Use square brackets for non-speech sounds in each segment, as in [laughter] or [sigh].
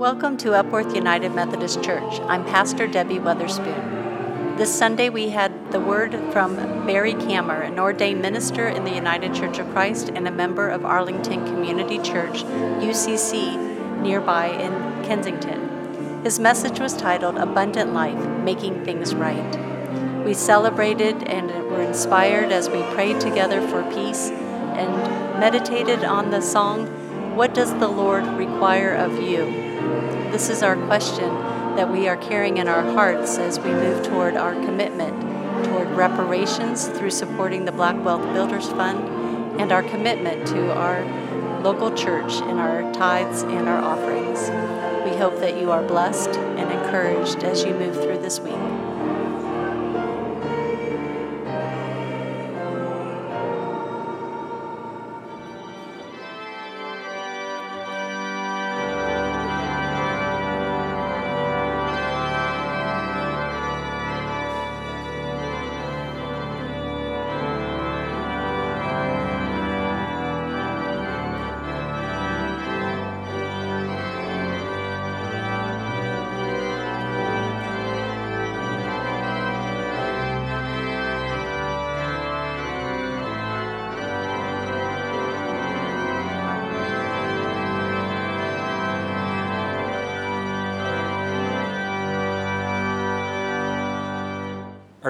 Welcome to Epworth United Methodist Church. I'm Pastor Debbie Weatherspoon. This Sunday we had the word from Barry Cammer, an ordained minister in the United Church of Christ and a member of Arlington Community Church, UCC, nearby in Kensington. His message was titled Abundant Life Making Things Right. We celebrated and were inspired as we prayed together for peace and meditated on the song, What Does the Lord Require of You? This is our question that we are carrying in our hearts as we move toward our commitment toward reparations through supporting the Black Wealth Builders Fund and our commitment to our local church in our tithes and our offerings. We hope that you are blessed and encouraged as you move through this week.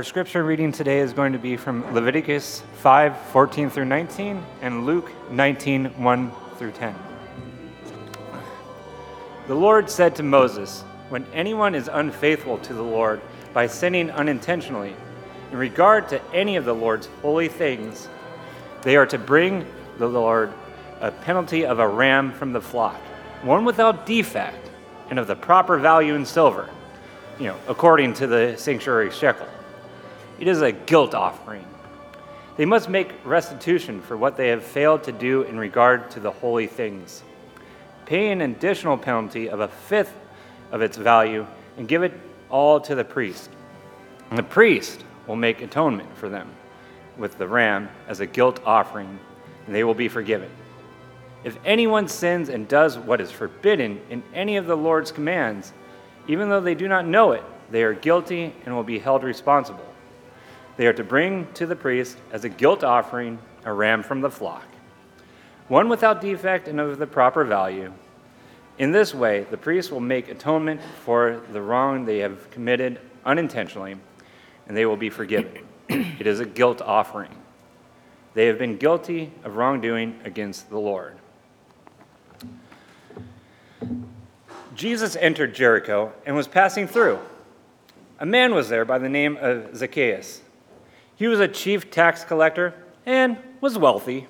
Our scripture reading today is going to be from Leviticus 5 14 through 19 and Luke 19 1 through 10. The Lord said to Moses, When anyone is unfaithful to the Lord by sinning unintentionally in regard to any of the Lord's holy things, they are to bring the Lord a penalty of a ram from the flock, one without defect and of the proper value in silver, you know, according to the sanctuary shekel. It is a guilt offering. They must make restitution for what they have failed to do in regard to the holy things. Pay an additional penalty of a fifth of its value and give it all to the priest. And the priest will make atonement for them with the ram as a guilt offering, and they will be forgiven. If anyone sins and does what is forbidden in any of the Lord's commands, even though they do not know it, they are guilty and will be held responsible. They are to bring to the priest as a guilt offering a ram from the flock, one without defect and of the proper value. In this way, the priest will make atonement for the wrong they have committed unintentionally, and they will be forgiven. it is a guilt offering. They have been guilty of wrongdoing against the Lord. Jesus entered Jericho and was passing through. A man was there by the name of Zacchaeus. He was a chief tax collector and was wealthy.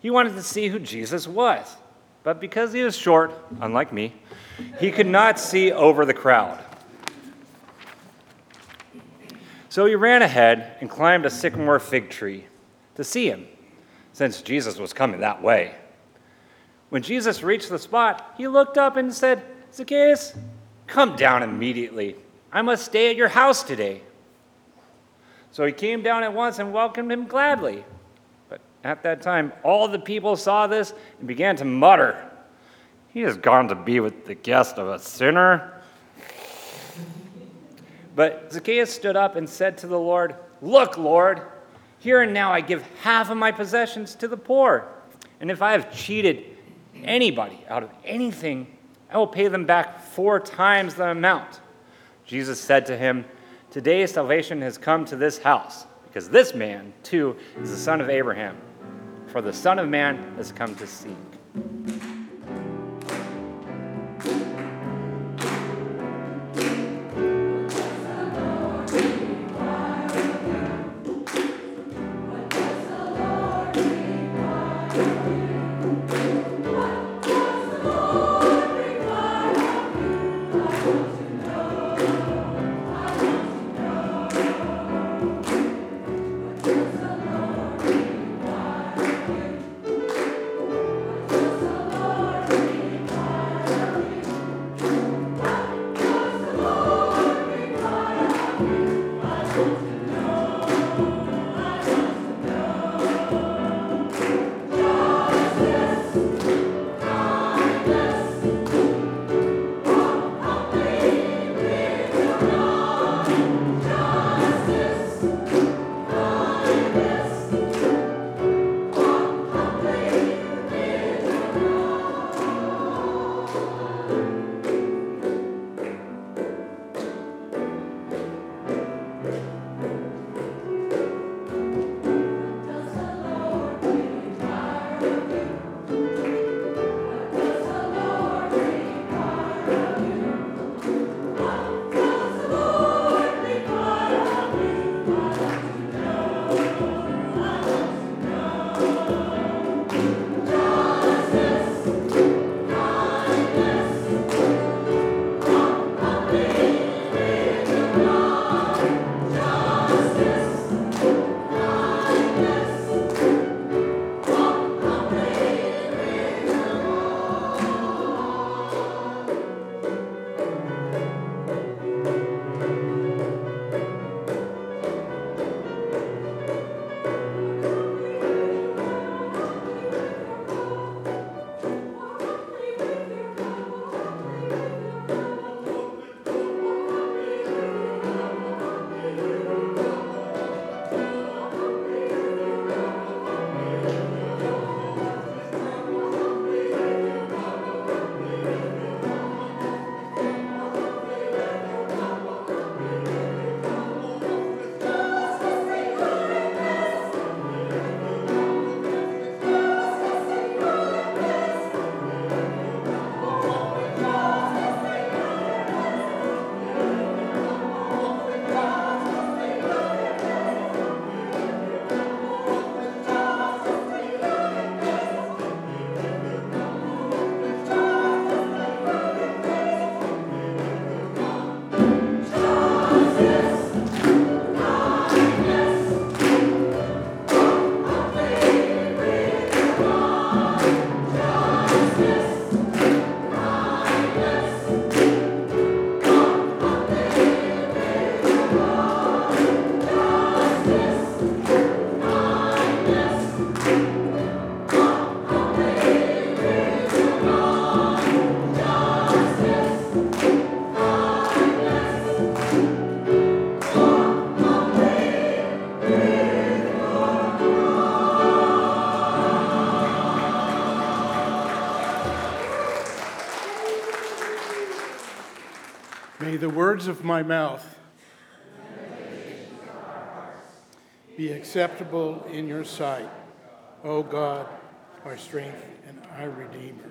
He wanted to see who Jesus was, but because he was short, unlike me, he could not see over the crowd. So he ran ahead and climbed a sycamore fig tree to see him, since Jesus was coming that way. When Jesus reached the spot, he looked up and said, Zacchaeus, come down immediately. I must stay at your house today. So he came down at once and welcomed him gladly. But at that time, all the people saw this and began to mutter, He has gone to be with the guest of a sinner. But Zacchaeus stood up and said to the Lord, Look, Lord, here and now I give half of my possessions to the poor. And if I have cheated anybody out of anything, I will pay them back four times the amount. Jesus said to him, Today salvation has come to this house, because this man, too, is the son of Abraham. For the Son of Man has come to seek. Words of my mouth be acceptable in your sight, O God, our strength and our Redeemer.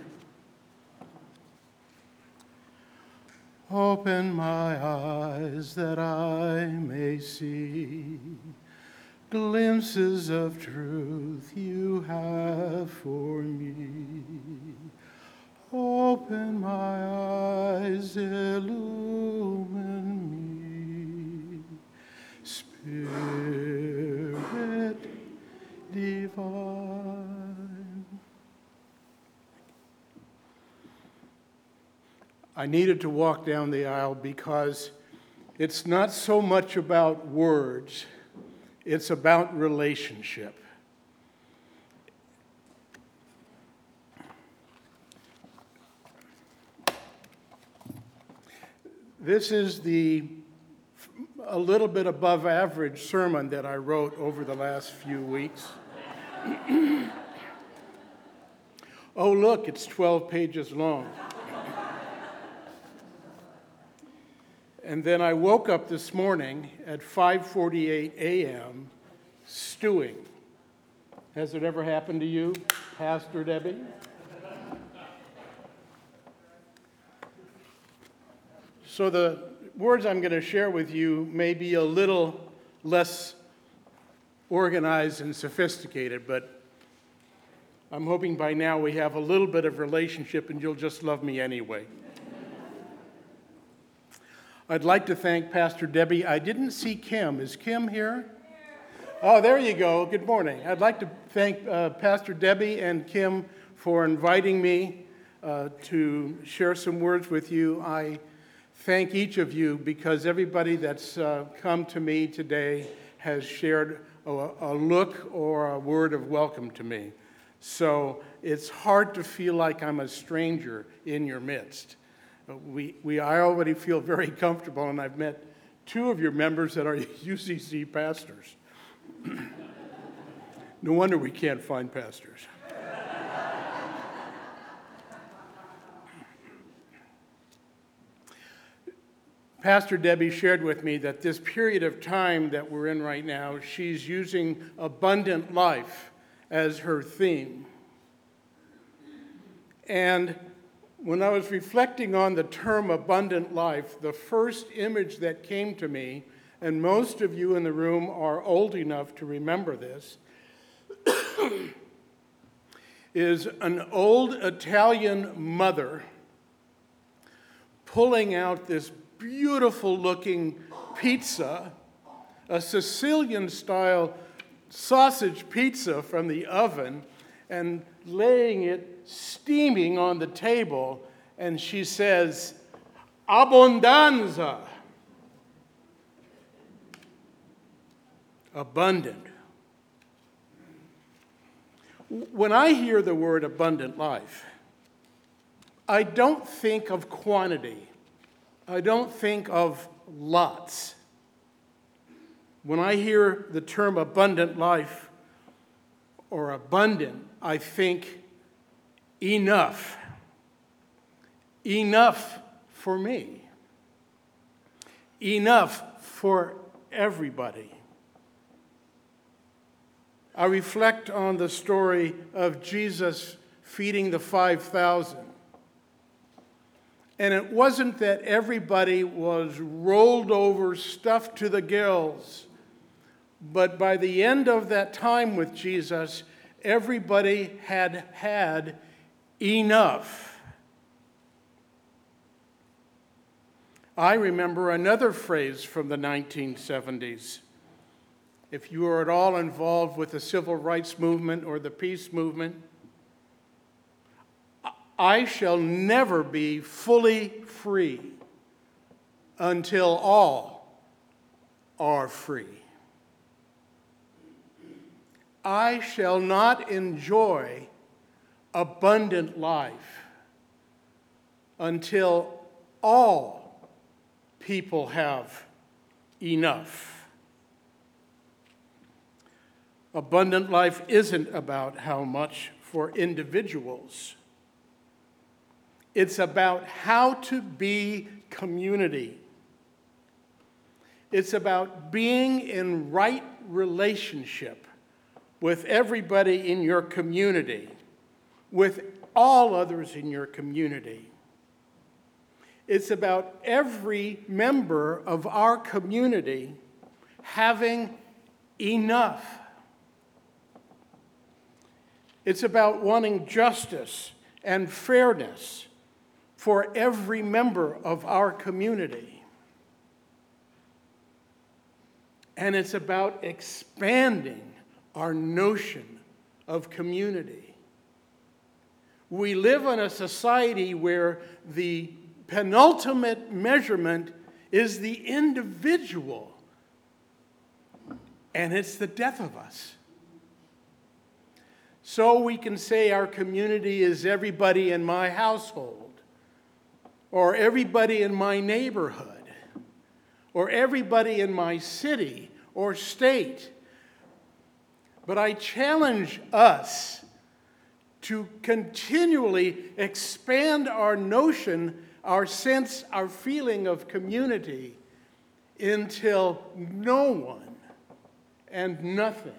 Open my eyes that I may see glimpses of truth you have for me. Open my eyes, illumine me. Spirit divine. I needed to walk down the aisle because it's not so much about words, it's about relationship. This is the a little bit above average sermon that I wrote over the last few weeks. [clears throat] oh, look, it's 12 pages long. and then I woke up this morning at 5:48 a.m. stewing. Has it ever happened to you, Pastor Debbie? So, the words I'm going to share with you may be a little less organized and sophisticated, but I'm hoping by now we have a little bit of relationship and you'll just love me anyway. I'd like to thank Pastor Debbie. I didn't see Kim. Is Kim here? Oh, there you go. Good morning. I'd like to thank uh, Pastor Debbie and Kim for inviting me uh, to share some words with you. I thank each of you because everybody that's uh, come to me today has shared a, a, look or a word of welcome to me. So it's hard to feel like I'm a stranger in your midst. Uh, we, we, I already feel very [laughs] comfortable, and I've met two of your members that are [laughs] UCC pastors. [clears throat] no wonder we can't find pastors. Pastor Debbie shared with me that this period of time that we're in right now, she's using abundant life as her theme. And when I was reflecting on the term abundant life, the first image that came to me, and most of you in the room are old enough to remember this, [coughs] is an old Italian mother pulling out this beautiful looking pizza, a Sicilian style sausage pizza from the oven, and laying it steaming on the table. And she says, Abundanza. Abundant. When I hear the word abundant life, I don't think of quantity. I don't think of lots. When I hear the term abundant life or abundant, I think enough. Enough for me. Enough for everybody. I reflect on the story of Jesus feeding the 5,000. And it wasn't that everybody was rolled over, stuffed to the gills. But by the end of that time with Jesus, everybody had had enough. I remember another phrase from the 1970s. If you are at all involved with the civil rights movement or the peace movement, I shall never be fully free until all are free. I shall not enjoy abundant life until all people have enough. Abundant life isn't about how much for individuals it's about how to be community It's about being in right relationship with everybody in your community, with all others in your community. It's about every member of our community having enough. It's about wanting justice and fairness for every member of our community. And it's about expanding our notion of community. We live in a society where the penultimate measurement is the individual, and it's the death of us. So we can say our community is everybody in my household, or everybody in my neighborhood, or everybody in my city or state. But I challenge us to continually expand our notion, our sense, our feeling of community until no one and nothing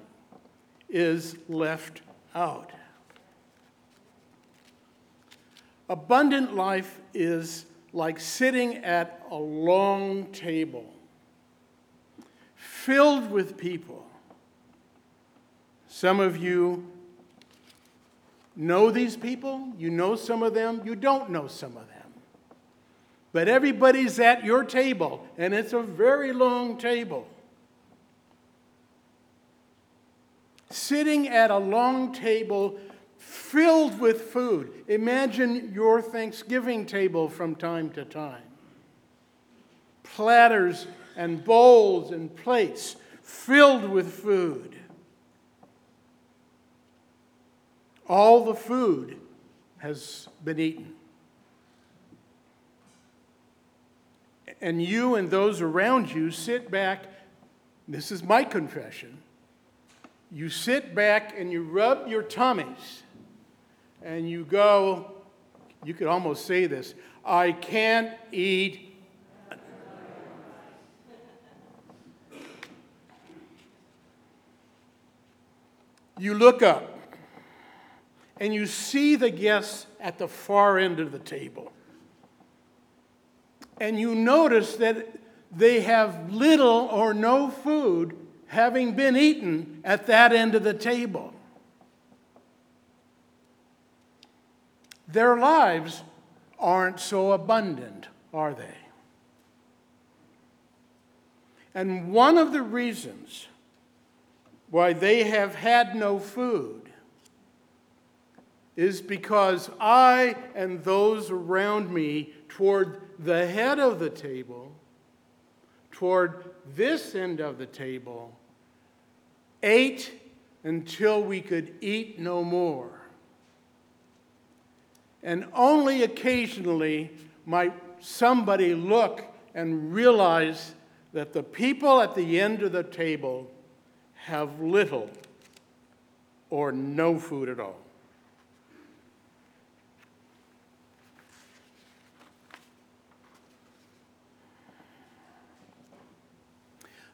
is left out. Abundant life is like sitting at a long table filled with people. Some of you know these people, you know some of them, you don't know some of them. But everybody's at your table, and it's a very long table. sitting at a long table filled with food. Imagine your Thanksgiving table from time to time. Platters and bowls and plates filled with food. All the food has been eaten. And you and those around you sit back. This is my confession you sit back and you rub your tummies and you go, you could almost say this I can't eat. [laughs] You look up and you see the guests at the far end of the table. And you notice that they have little or no food having been eaten at that end of the table. Their lives aren't so abundant, are they? And one of the reasons why they have had no food is because I and those around me, toward the head of the table, toward this end of the table, ate until we could eat no more. And only occasionally might somebody look and realize that the people at the end of the table have little or no food at all.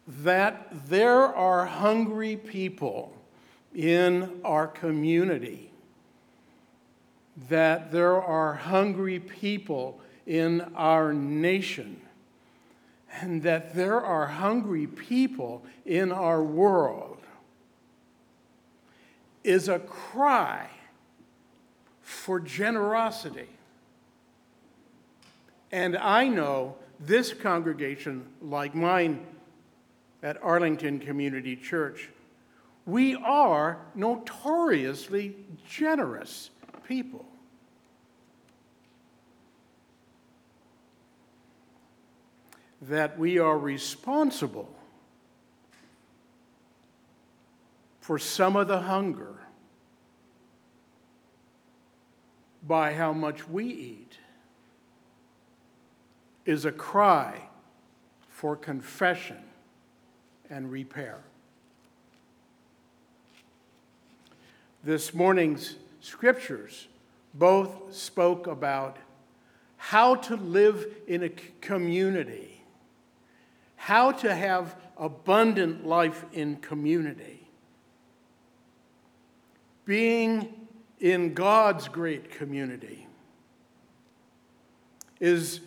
that there are hungry people in our community, that there are hungry people in our nation, and that there are hungry people in our world is a cry for generosity. And I know this congregation, like mine, at Arlington Community Church. We are notoriously generous people. That we are responsible for some of the hunger by how much we eat is a cry for confession and repair. This morning's scriptures both spoke about how to live in a community, how to have abundant life in community. Being in God's great community is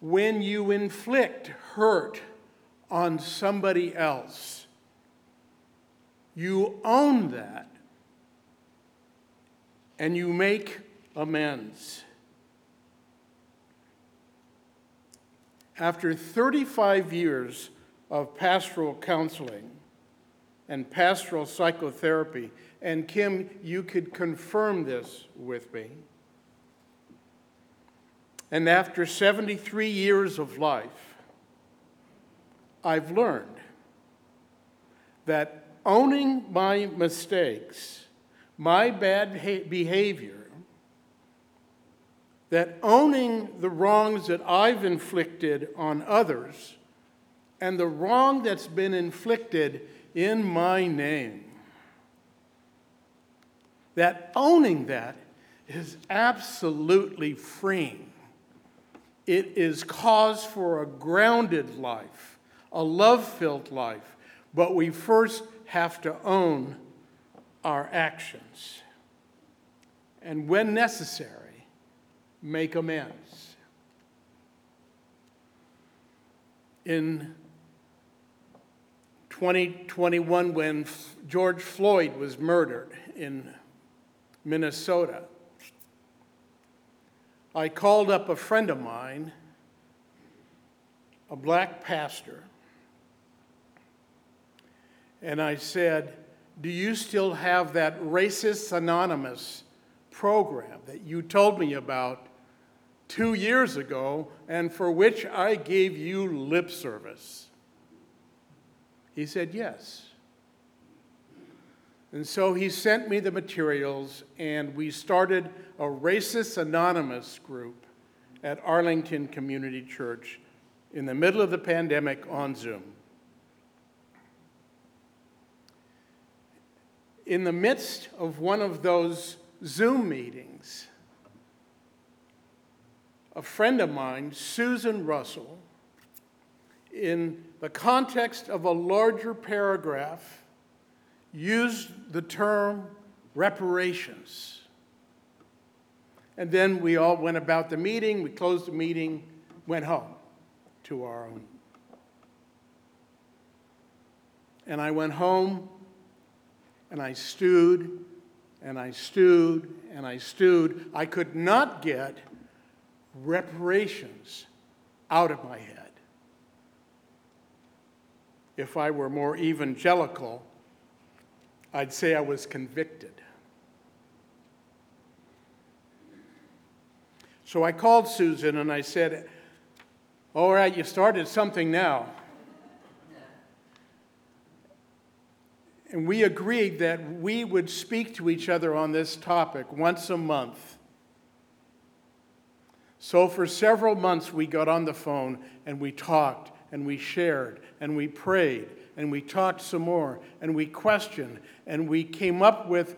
when you inflict hurt on somebody else. You own that and you make amends. After 35 years of pastoral counseling and pastoral psychotherapy, and Kim, you could confirm this with me. And after 73 years of life, I've learned that owning my mistakes, my bad behavior, that owning the wrongs that I've inflicted on others and the wrong that's been inflicted in my name, that owning that is absolutely freeing. It is cause for a grounded life, a love filled life, but we first have to own our actions. And when necessary, make amends. In 2021, when George Floyd was murdered in Minnesota, I called up a friend of mine, a black pastor, and I said, Do you still have that Racist Anonymous program that you told me about two years ago and for which I gave you lip service? He said, Yes. And so he sent me the materials, and we started a Racist Anonymous group at Arlington Community Church in the middle of the pandemic on Zoom. In the midst of one of those Zoom meetings, a friend of mine, Susan Russell, in the context of a larger paragraph, used the term reparations. And then we all went about the meeting, we closed the meeting, went home to our own. And I went home and I stewed and I stewed and I stewed. I could not get reparations out of my head. If I were more evangelical, I'd say I was convicted. So I called Susan and I said, All right, you started something now. And we agreed that we would speak to each other on this topic once a month so for several months, we got on the phone and we talked and we shared and we prayed and we talked some more and we questioned and we came up with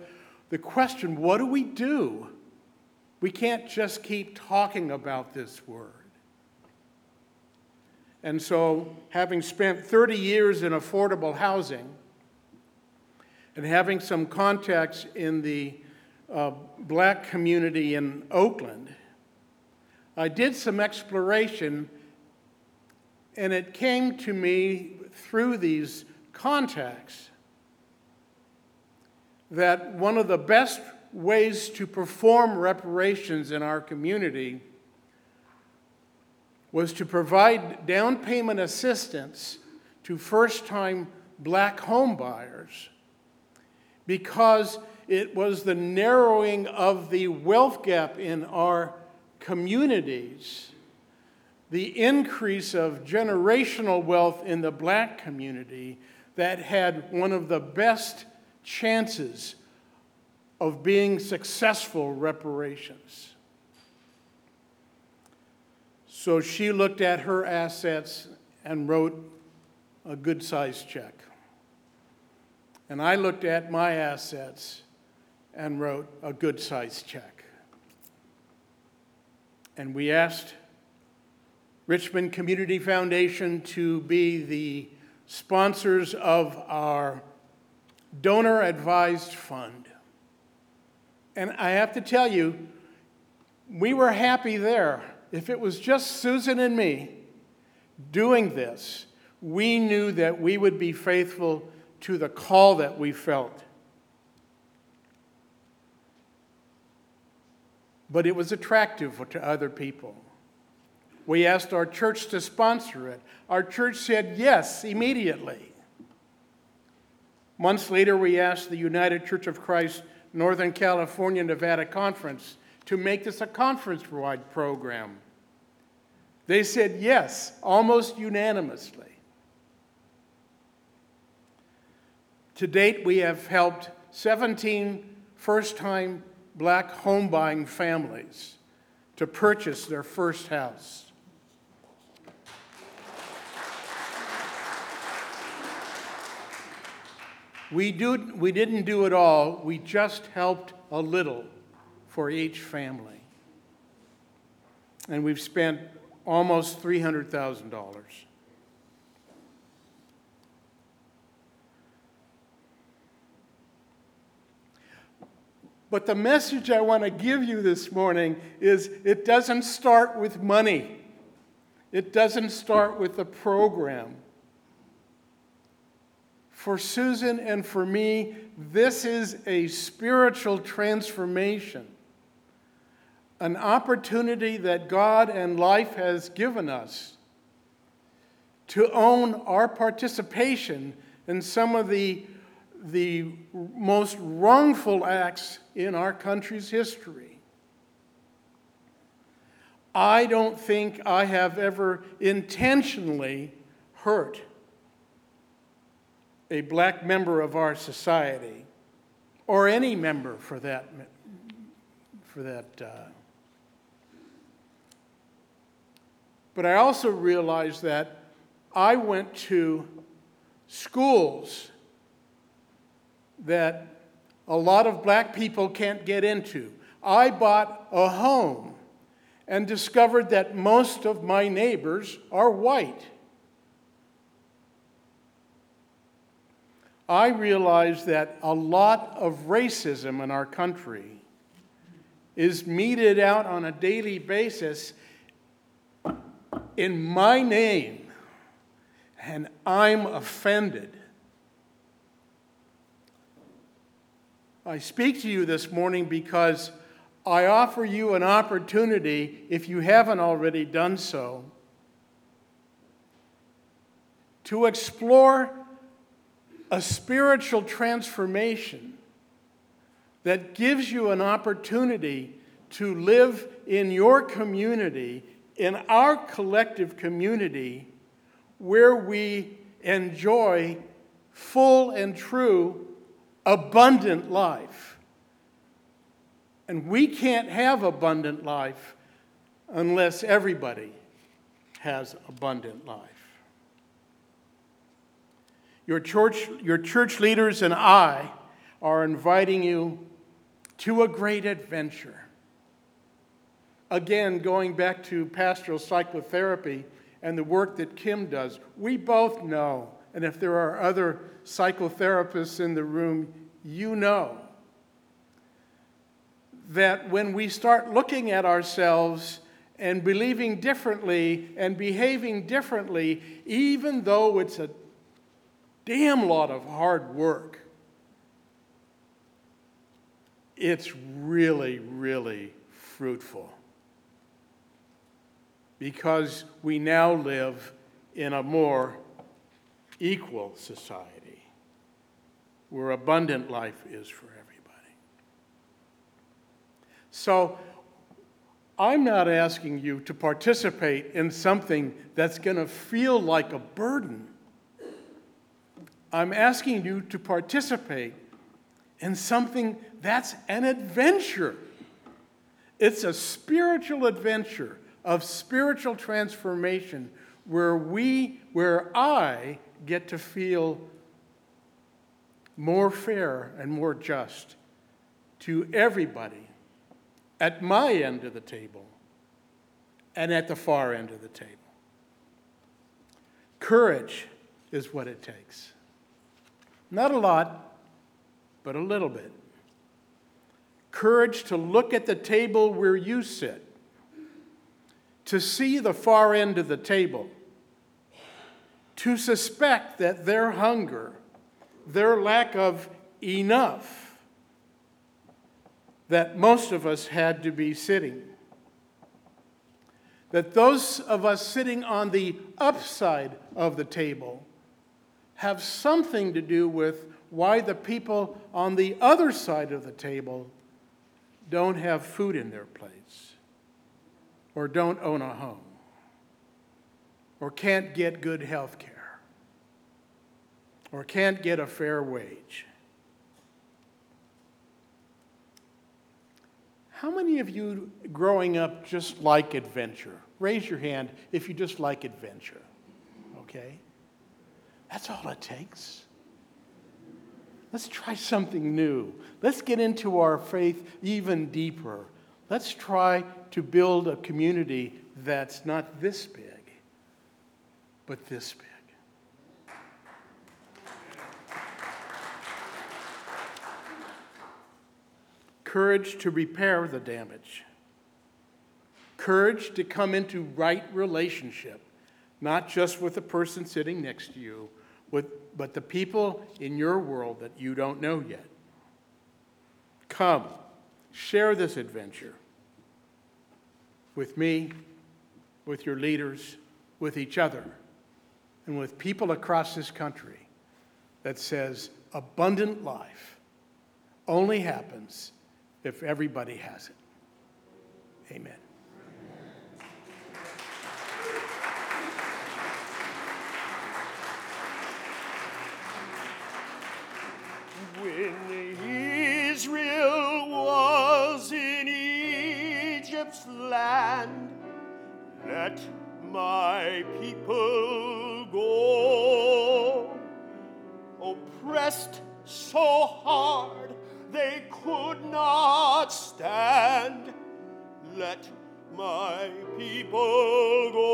the question what do we do? We can't just keep talking about this word. And so, having spent 30 years in affordable housing and having some contacts in the uh, black community in Oakland, I did some exploration, and it came to me through these contacts that one of the best ways to perform reparations in our community was to provide down payment assistance to first time black home buyers because it was the narrowing of the wealth gap in our communities, the increase of generational wealth in the black community that had one of the best chances of being successful reparations. So she looked at her assets and wrote a good sized check. And I looked at my assets and wrote a good sized check. And we asked Richmond Community Foundation to be the sponsors of our donor advised fund. And I have to tell you, we were happy there. If it was just Susan and me doing this, we knew that we would be faithful to the call that we felt. But it was attractive to other people. We asked our church to sponsor it. Our church said yes immediately. Months later, we asked the United Church of Christ Northern California Nevada Conference to make this a conference wide program. They said yes, almost unanimously. To date, we have helped 17 first time black home buying families to purchase their first house. We, do, we didn't do it all, we just helped a little for each family. And we've spent almost $300,000. But the message I want to give you this morning is it doesn't start with money. It doesn't start with a program. For Susan and for me, this is a spiritual transformation, an opportunity that God and life has given us to own our participation in some of the, the most wrongful acts in our country's history. I don't think I have ever intentionally hurt a black member of our society, or any member for that, for that. Uh. But I also realized that I went to schools that a lot of black people can't get into. I bought a home and discovered that most of my neighbors are white. I realize that a lot of racism in our country is meted out on a daily basis in my name, and I'm offended. I speak to you this morning because I offer you an opportunity, if you haven't already done so, to explore a spiritual transformation that gives you an opportunity to live in your community, in our collective community, where we enjoy full and true, abundant life. And we can't have abundant life unless everybody has abundant life. Your church, your church leaders and I are inviting you to a great adventure. Again, going back to pastoral psychotherapy and the work that Kim does, we both know, and if there are other psychotherapists in the room, you know, that when we start looking at ourselves and believing differently and behaving differently, even though it's a damn lot of hard work. It's really, really fruitful because we now live in a more equal society where abundant life is for everybody. So, I'm not asking you to participate in something that's going to feel like a burden. I'm asking you to participate in something that's an adventure. It's a spiritual adventure of spiritual transformation where we, where I get to feel more fair and more just to everybody at my end of the table and at the far end of the table. Courage is what it takes. Not a lot, but a little bit. Courage to look at the table where you sit, to see the far end of the table, to suspect that their hunger, their lack of enough, that most of us had to be sitting. That those of us sitting on the upside of the table have something to do with why the people on the other side of the table don't have food in their plates, or don't own a home, or can't get good health care, or can't get a fair wage. How many of you growing up just like adventure? Raise your hand if you just like adventure. Okay? That's all it takes. Let's try something new. Let's get into our faith even deeper. Let's try to build a community that's not this big, but this big. courage to repair the damage, courage to come into right relationship, not just with the person sitting next to you, with, but the people in your world that you don't know yet. Come, share this adventure with me, with your leaders, with each other, and with people across this country that says abundant life only happens if everybody has it. Amen. When Israel was in Egypt's land, let my people Oppressed so hard they could not stand. Let my people go.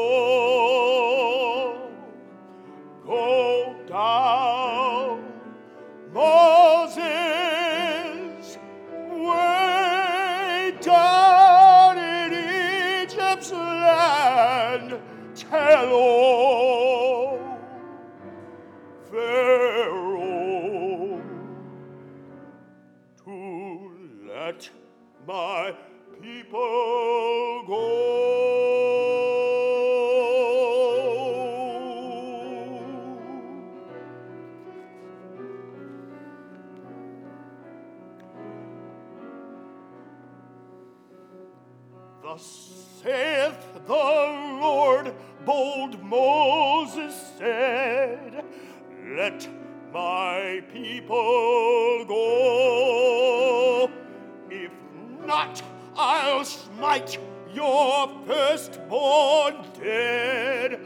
not, I'll smite your firstborn dead.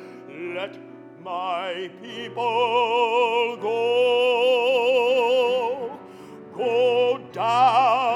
Let my people go. Go down.